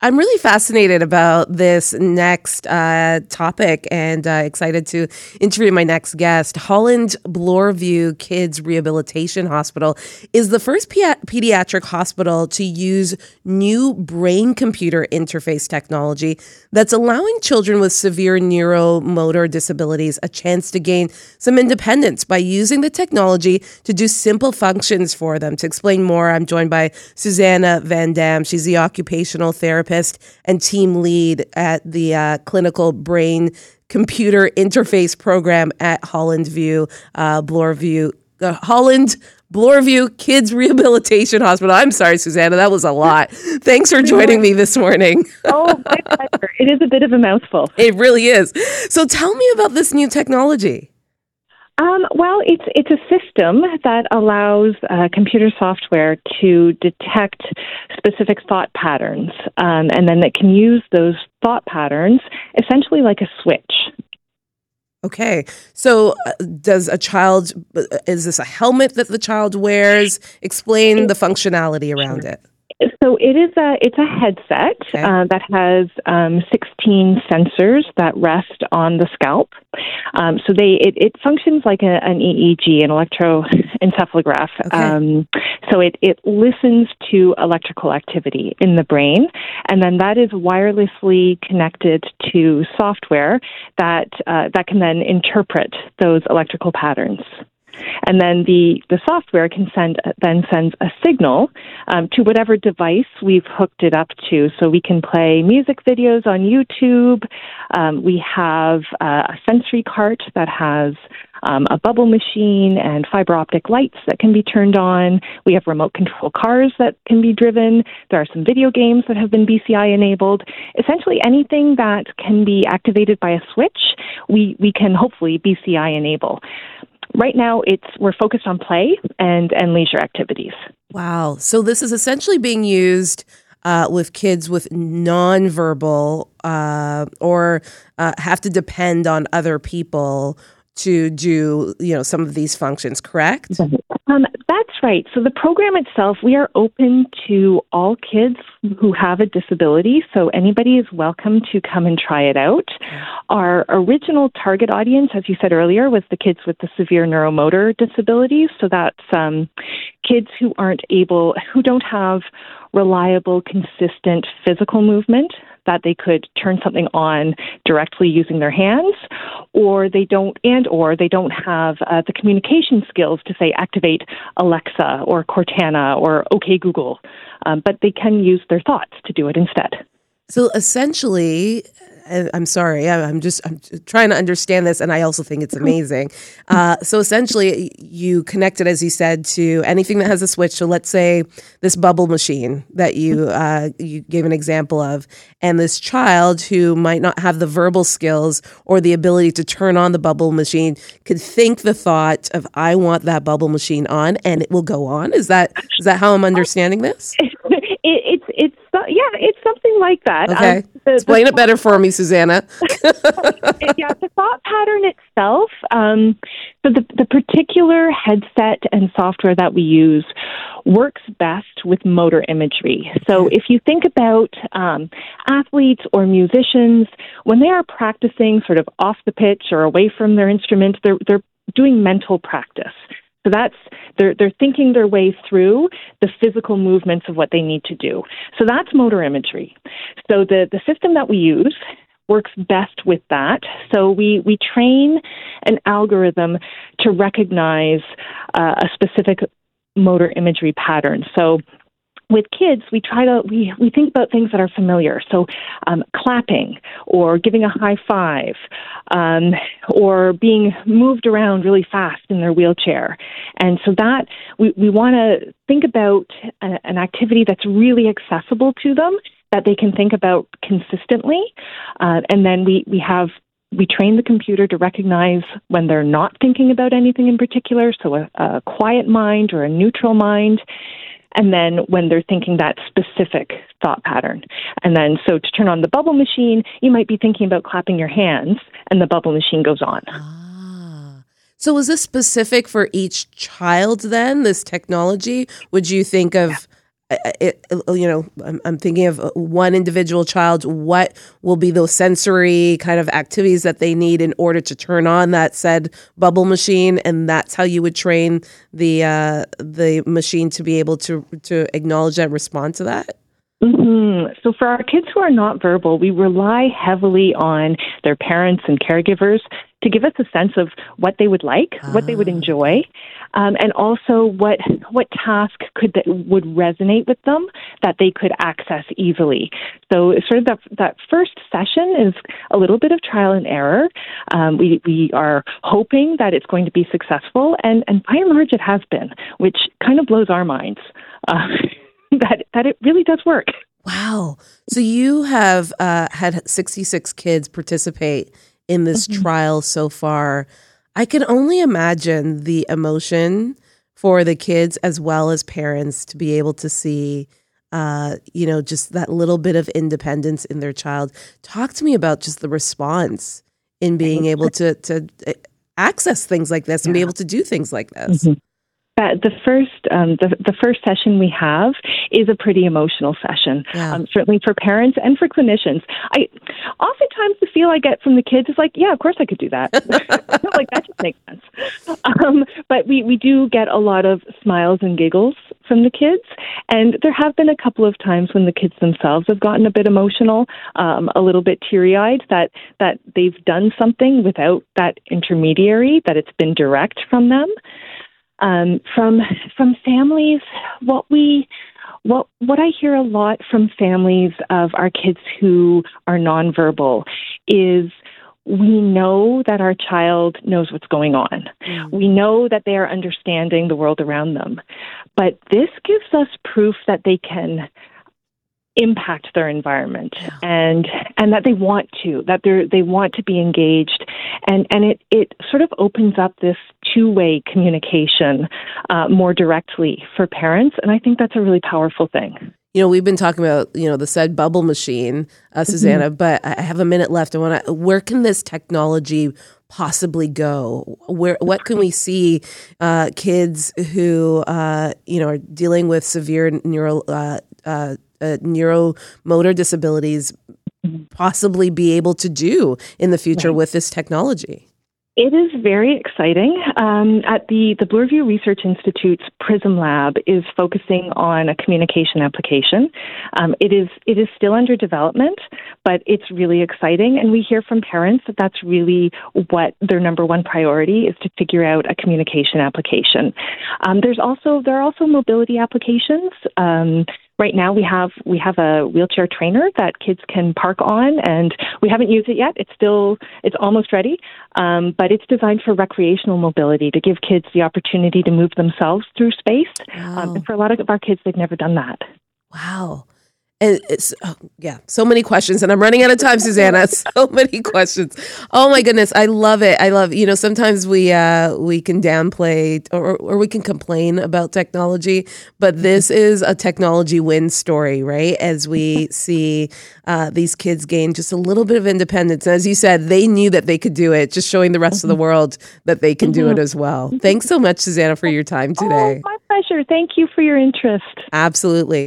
I'm really fascinated about this next uh, topic and uh, excited to interview my next guest. Holland Bloorview Kids Rehabilitation Hospital is the first pe- pediatric hospital to use new brain computer interface technology that's allowing children with severe neuromotor disabilities a chance to gain some independence by using the technology to do simple functions for them. To explain more, I'm joined by Susannah Van Damme. She's the occupational therapist therapist and team lead at the uh, clinical brain computer interface program at Holland View, uh, Bloorview, uh, Holland Bloorview Kids Rehabilitation Hospital. I'm sorry, Susannah, that was a lot. Thanks for joining me this morning. oh, my pleasure. It is a bit of a mouthful. It really is. So tell me about this new technology. Um, well, it's it's a system that allows uh, computer software to detect specific thought patterns, um, and then it can use those thought patterns essentially like a switch. Okay, so uh, does a child? Uh, is this a helmet that the child wears? Explain the functionality around it. So it is a it's a headset okay. uh, that has um, 16 sensors that rest on the scalp. Um, so they it, it functions like a, an EEG, an electroencephalograph. Okay. Um, so it it listens to electrical activity in the brain, and then that is wirelessly connected to software that uh, that can then interpret those electrical patterns and then the, the software can send then sends a signal um, to whatever device we've hooked it up to. So we can play music videos on YouTube. Um, we have uh, a sensory cart that has um, a bubble machine and fiber optic lights that can be turned on. We have remote control cars that can be driven. There are some video games that have been BCI enabled. Essentially, anything that can be activated by a switch, we, we can hopefully BCI enable right now it's we're focused on play and and leisure activities. Wow. So this is essentially being used uh, with kids with nonverbal uh, or uh, have to depend on other people to do you know some of these functions correct um, that's right. So the program itself we are open to all kids who have a disability. So anybody is welcome to come and try it out. Our original target audience as you said earlier was the kids with the severe neuromotor disabilities so that's um, kids who aren't able who don't have reliable consistent physical movement that they could turn something on directly using their hands, or they don't, and or they don't have uh, the communication skills to say activate Alexa or Cortana or OK Google, um, but they can use their thoughts to do it instead. So essentially, I'm sorry, I'm just I'm trying to understand this, and I also think it's amazing. Uh, so essentially, you connect it, as you said, to anything that has a switch. So let's say this bubble machine that you uh, you gave an example of, and this child who might not have the verbal skills or the ability to turn on the bubble machine could think the thought of "I want that bubble machine on," and it will go on. Is that is that how I'm understanding this? It, it's it's yeah, it's something like that. Okay, um, the, explain the, it better for me, Susannah. yeah, the thought pattern itself. Um, so the the particular headset and software that we use works best with motor imagery. So if you think about um, athletes or musicians when they are practicing sort of off the pitch or away from their instrument, they're they're doing mental practice. So that's they're they're thinking their way through the physical movements of what they need to do. So that's motor imagery. So the the system that we use works best with that. So we we train an algorithm to recognize uh, a specific motor imagery pattern. So with kids, we try to we, we think about things that are familiar. So, um, clapping or giving a high five, um, or being moved around really fast in their wheelchair. And so that we we want to think about a, an activity that's really accessible to them that they can think about consistently. Uh, and then we we have we train the computer to recognize when they're not thinking about anything in particular, so a, a quiet mind or a neutral mind and then when they're thinking that specific thought pattern. And then, so to turn on the bubble machine, you might be thinking about clapping your hands, and the bubble machine goes on. Ah. So, is this specific for each child then, this technology? Would you think of it, you know, I'm, I'm, thinking of one individual child. What will be those sensory kind of activities that they need in order to turn on that said bubble machine, and that's how you would train the uh, the machine to be able to to acknowledge that, respond to that. Mm-hmm. So, for our kids who are not verbal, we rely heavily on their parents and caregivers to give us a sense of what they would like, what they would ah. enjoy, um, and also what what task could that would resonate with them that they could access easily. So, sort of that that first session is a little bit of trial and error. Um, we we are hoping that it's going to be successful, and and by and large, it has been, which kind of blows our minds. Uh, that that it really does work. Wow. So you have uh, had 66 kids participate in this mm-hmm. trial so far. I can only imagine the emotion for the kids as well as parents to be able to see uh, you know, just that little bit of independence in their child. Talk to me about just the response in being able to to uh, access things like this and be able to do things like this. Mm-hmm that the first um, the, the first session we have is a pretty emotional session yeah. um, certainly for parents and for clinicians i oftentimes the feel i get from the kids is like yeah of course i could do that. Like that just makes sense. Um, but we, we do get a lot of smiles and giggles from the kids. And there have been a couple of times when the kids themselves have gotten a bit emotional um, a little bit teary-eyed that that they've done something without that intermediary that it's been direct from them. Um, from from families. What we what what I hear a lot from families of our kids who are nonverbal is we know that our child knows what's going on. Mm. We know that they are understanding the world around them. But this gives us proof that they can impact their environment and and that they want to that they they want to be engaged and and it it sort of opens up this two way communication uh, more directly for parents and I think that's a really powerful thing. You know, we've been talking about you know the said bubble machine, uh, mm-hmm. Susannah, mm-hmm. but I have a minute left. I want to. Where can this technology possibly go? Where what can we see uh, kids who uh, you know are dealing with severe neural uh, uh, neuromotor disabilities possibly be able to do in the future right. with this technology? It is very exciting. Um, at the, the Bloorview Research Institute's PRISM Lab is focusing on a communication application. Um, it is it is still under development, but it's really exciting, and we hear from parents that that's really what their number one priority is to figure out a communication application. Um, there's also there are also mobility applications. Um, right now we have we have a wheelchair trainer that kids can park on and we haven't used it yet. It's still it's almost ready um, but it's designed for recreational mobility to give kids the opportunity to move themselves through space. Wow. um, and for a lot of our kids they've never done that. Wow it's oh, yeah so many questions and i'm running out of time susannah. So many questions. Oh my goodness i love it. I love you know sometimes we uh we can downplay or, or we can complain about technology but this is a technology win story right? As we see uh, these kids gain just a little bit of independence. And as you said they knew that they could do it just showing the rest of the mm-hmm. world that they can do it mm-hmm. as well. Thanks so much susannah for your time today. oh, my pleasure. Thank you for your interest. Absolutely